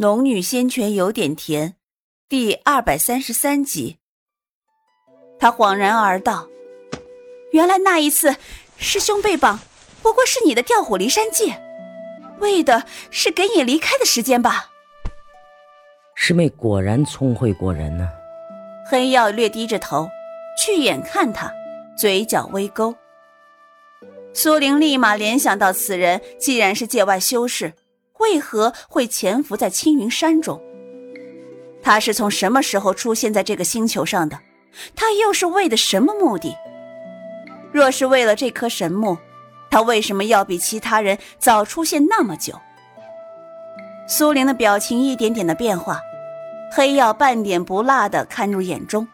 农女仙泉有点甜，第二百三十三集。他恍然而道：“原来那一次师兄被绑，不过是你的调虎离山计，为的是给你离开的时间吧？”师妹果然聪慧过人呢。黑曜略低着头，去眼看他，嘴角微勾。苏玲立马联想到，此人既然是界外修士。为何会潜伏在青云山中？他是从什么时候出现在这个星球上的？他又是为的什么目的？若是为了这颗神木，他为什么要比其他人早出现那么久？苏玲的表情一点点的变化，黑曜半点不落的看入眼中。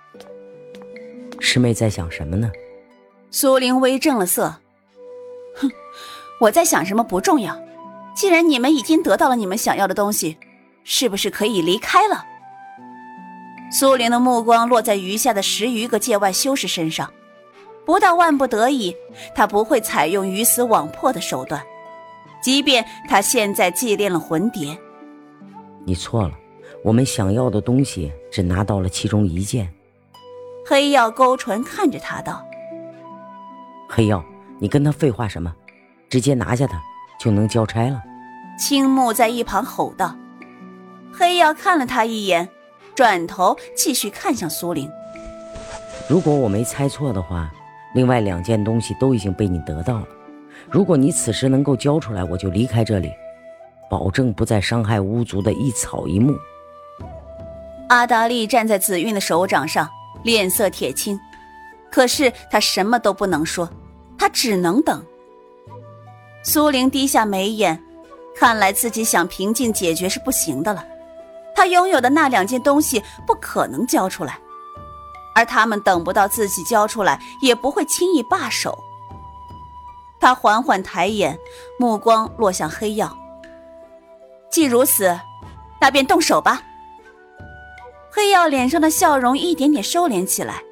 师妹在想什么呢？苏玲微正了色，哼，我在想什么不重要。既然你们已经得到了你们想要的东西，是不是可以离开了？苏玲的目光落在余下的十余个界外修士身上，不到万不得已，他不会采用鱼死网破的手段。即便他现在祭炼了魂蝶，你错了，我们想要的东西只拿到了其中一件。黑曜勾唇看着他道：“黑曜，你跟他废话什么？直接拿下他。”就能交差了。青木在一旁吼道：“黑曜看了他一眼，转头继续看向苏玲。如果我没猜错的话，另外两件东西都已经被你得到了。如果你此时能够交出来，我就离开这里，保证不再伤害巫族的一草一木。”阿达利站在紫韵的手掌上，脸色铁青，可是他什么都不能说，他只能等。苏玲低下眉眼，看来自己想平静解决是不行的了。他拥有的那两件东西不可能交出来，而他们等不到自己交出来，也不会轻易罢手。他缓缓抬眼，目光落向黑曜。既如此，那便动手吧。黑曜脸上的笑容一点点收敛起来，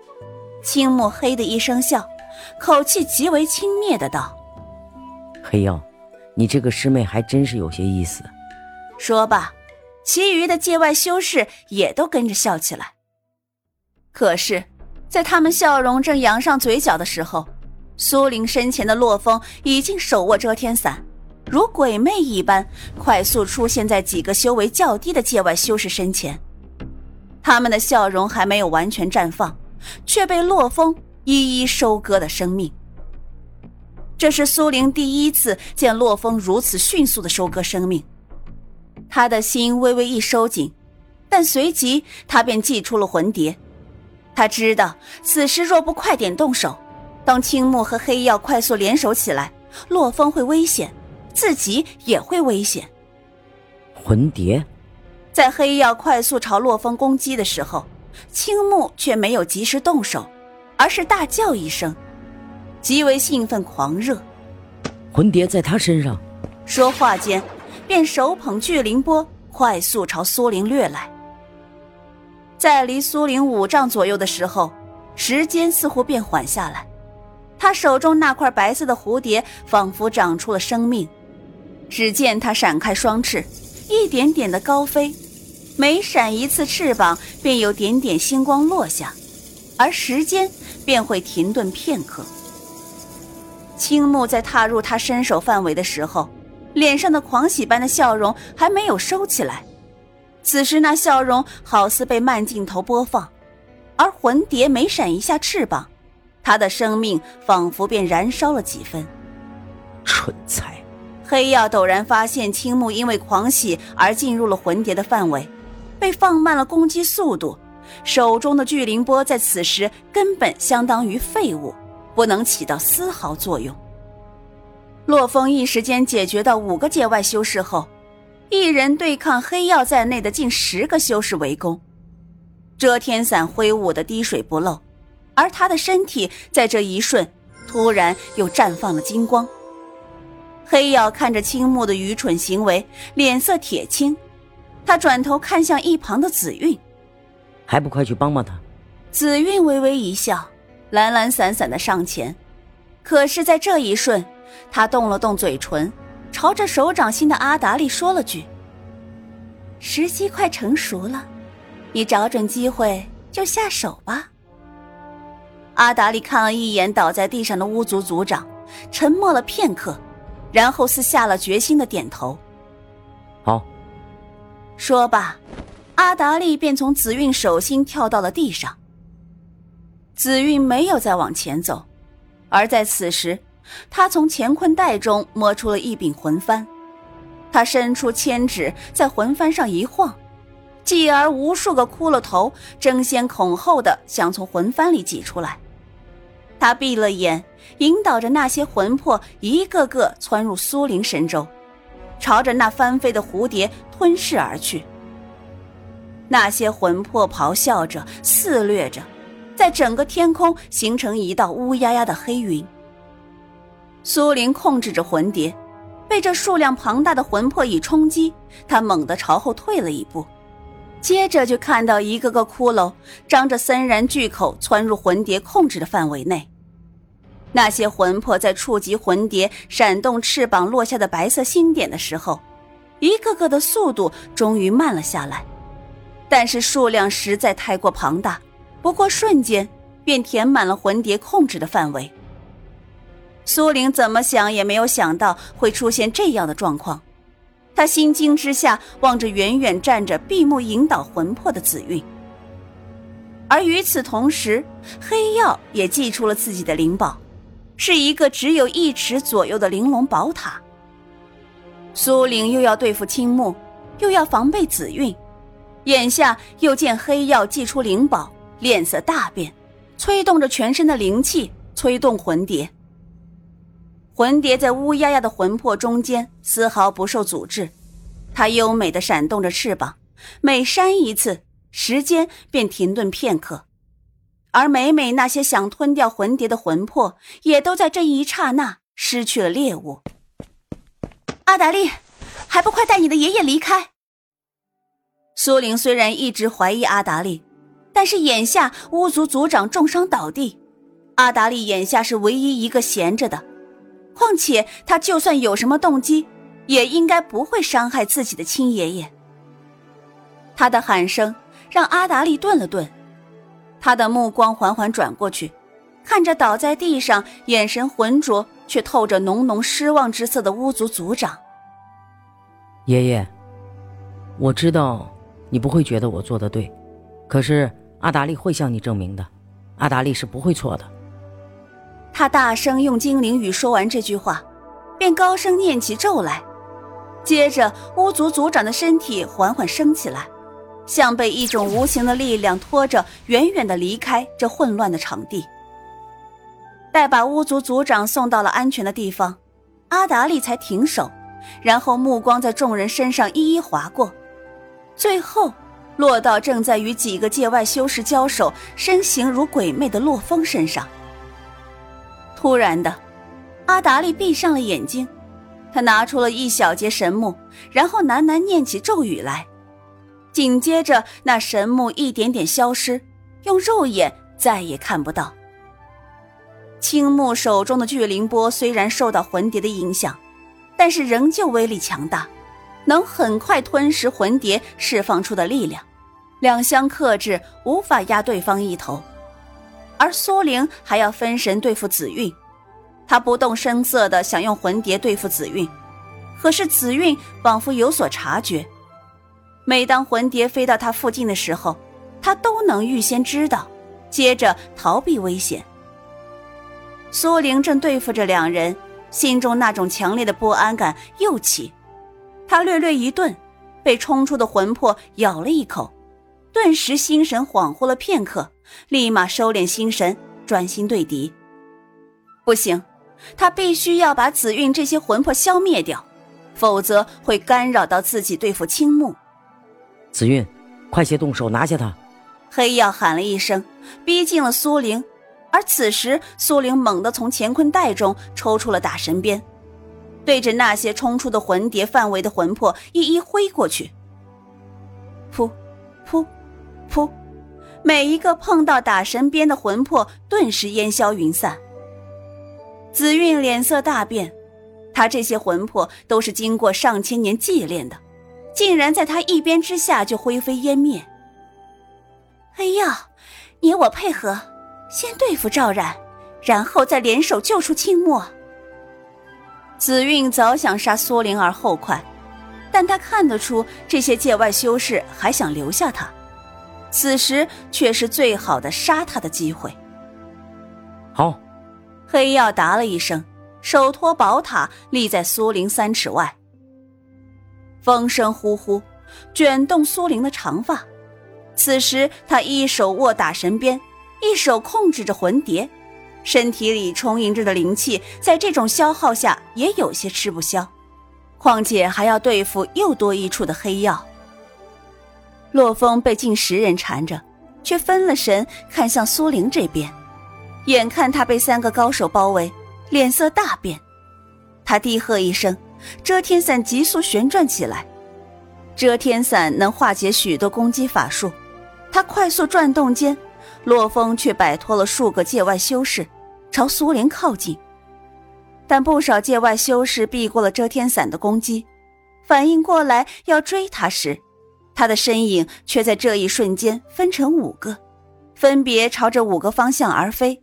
青木嘿的一声笑，口气极为轻蔑的道。黑曜，你这个师妹还真是有些意思。说罢，其余的界外修士也都跟着笑起来。可是，在他们笑容正扬上嘴角的时候，苏玲身前的洛风已经手握遮天伞，如鬼魅一般快速出现在几个修为较低的界外修士身前。他们的笑容还没有完全绽放，却被洛风一一收割了生命。这是苏玲第一次见洛风如此迅速的收割生命，他的心微微一收紧，但随即他便祭出了魂蝶。他知道此时若不快点动手，当青木和黑曜快速联手起来，洛风会危险，自己也会危险。魂蝶，在黑曜快速朝洛风攻击的时候，青木却没有及时动手，而是大叫一声。极为兴奋狂热，魂蝶在他身上。说话间，便手捧巨灵波，快速朝苏玲掠来。在离苏玲五丈左右的时候，时间似乎变缓下来。他手中那块白色的蝴蝶仿佛长出了生命。只见他闪开双翅，一点点的高飞，每闪一次翅膀，便有点点星光落下，而时间便会停顿片刻。青木在踏入他伸手范围的时候，脸上的狂喜般的笑容还没有收起来。此时那笑容好似被慢镜头播放，而魂蝶每闪一下翅膀，他的生命仿佛便燃烧了几分。蠢材！黑曜陡然发现青木因为狂喜而进入了魂蝶的范围，被放慢了攻击速度，手中的巨灵波在此时根本相当于废物。不能起到丝毫作用。洛风一时间解决到五个界外修士后，一人对抗黑曜在内的近十个修士围攻，遮天伞挥舞的滴水不漏，而他的身体在这一瞬突然又绽放了金光。黑曜看着青木的愚蠢行为，脸色铁青，他转头看向一旁的紫韵，还不快去帮帮他？紫韵微微一笑。懒懒散散的上前，可是，在这一瞬，他动了动嘴唇，朝着手掌心的阿达利说了句：“时机快成熟了，你找准机会就下手吧。阿达利看了一眼倒在地上的巫族族长，沉默了片刻，然后似下了决心的点头。好。说罢，阿达利便从紫韵手心跳到了地上。紫韵没有再往前走，而在此时，他从乾坤袋中摸出了一柄魂幡，他伸出千指在魂幡上一晃，继而无数个骷髅头争先恐后的想从魂幡里挤出来。他闭了眼，引导着那些魂魄一个个窜入苏灵神州，朝着那翻飞的蝴蝶吞噬而去。那些魂魄咆哮着，肆虐着，在整个天空形成一道乌压压的黑云。苏灵控制着魂蝶，被这数量庞大的魂魄一冲击，他猛地朝后退了一步。接着就看到一个个骷髅张着森然巨口窜入魂蝶控制的范围内。那些魂魄在触及魂蝶闪动翅膀落下的白色星点的时候，一个个的速度终于慢了下来，但是数量实在太过庞大，不过瞬间便填满了魂蝶控制的范围。苏玲怎么想也没有想到会出现这样的状况，她心惊之下望着远远站着闭目引导魂魄的紫韵，而与此同时，黑曜也祭出了自己的灵宝。是一个只有一尺左右的玲珑宝塔。苏玲又要对付青木，又要防备紫韵，眼下又见黑曜祭出灵宝，脸色大变，催动着全身的灵气，催动魂蝶。魂蝶在乌压压的魂魄中间丝毫不受阻滞，它优美的闪动着翅膀，每扇一次，时间便停顿片刻。而每每那些想吞掉魂蝶的魂魄，也都在这一刹那失去了猎物。阿达利，还不快带你的爷爷离开！苏玲虽然一直怀疑阿达利，但是眼下巫族族长重伤倒地，阿达利眼下是唯一一个闲着的。况且他就算有什么动机，也应该不会伤害自己的亲爷爷。他的喊声让阿达利顿了顿。他的目光缓缓转过去，看着倒在地上、眼神浑浊却透着浓浓失望之色的巫族族长。爷爷，我知道你不会觉得我做的对，可是阿达利会向你证明的，阿达利是不会错的。他大声用精灵语说完这句话，便高声念起咒来，接着巫族族长的身体缓缓升起来。像被一种无形的力量拖着，远远的离开这混乱的场地。待把巫族族长送到了安全的地方，阿达利才停手，然后目光在众人身上一一划过，最后落到正在与几个界外修士交手、身形如鬼魅的洛风身上。突然的，阿达利闭上了眼睛，他拿出了一小节神木，然后喃喃念起咒语来。紧接着，那神木一点点消失，用肉眼再也看不到。青木手中的巨灵波虽然受到魂蝶的影响，但是仍旧威力强大，能很快吞噬魂蝶释放出的力量，两相克制，无法压对方一头。而苏灵还要分神对付紫韵，他不动声色的想用魂蝶对付紫韵，可是紫韵仿佛有所察觉。每当魂蝶飞到他附近的时候，他都能预先知道，接着逃避危险。苏玲正对付着两人，心中那种强烈的不安感又起，他略略一顿，被冲出的魂魄咬了一口，顿时心神恍惚了片刻，立马收敛心神，专心对敌。不行，他必须要把紫韵这些魂魄消灭掉，否则会干扰到自己对付青木。紫韵，快些动手拿下他！黑曜喊了一声，逼近了苏玲。而此时，苏玲猛地从乾坤袋中抽出了打神鞭，对着那些冲出的魂蝶范围的魂魄一一挥过去。噗，噗，噗，每一个碰到打神鞭的魂魄顿时烟消云散。紫韵脸色大变，他这些魂魄都是经过上千年祭炼的。竟然在他一鞭之下就灰飞烟灭。哎呀，你我配合，先对付赵冉，然后再联手救出清末。紫韵早想杀苏灵儿后快，但他看得出这些界外修士还想留下他，此时却是最好的杀他的机会。好，黑曜答了一声，手托宝塔立在苏灵三尺外。风声呼呼，卷动苏灵的长发。此时他一手握打神鞭，一手控制着魂蝶，身体里充盈着的灵气，在这种消耗下也有些吃不消。况且还要对付又多一处的黑曜。洛风被近十人缠着，却分了神，看向苏灵这边。眼看他被三个高手包围，脸色大变。他低喝一声。遮天伞急速旋转起来，遮天伞能化解许多攻击法术。他快速转动间，洛风却摆脱了数个界外修士，朝苏灵靠近。但不少界外修士避过了遮天伞的攻击，反应过来要追他时，他的身影却在这一瞬间分成五个，分别朝着五个方向而飞。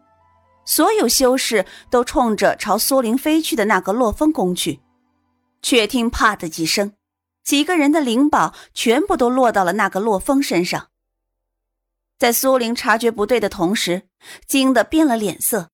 所有修士都冲着朝苏灵飞去的那个洛风攻去。却听“啪”的几声，几个人的灵宝全部都落到了那个洛风身上。在苏林察觉不对的同时，惊得变了脸色，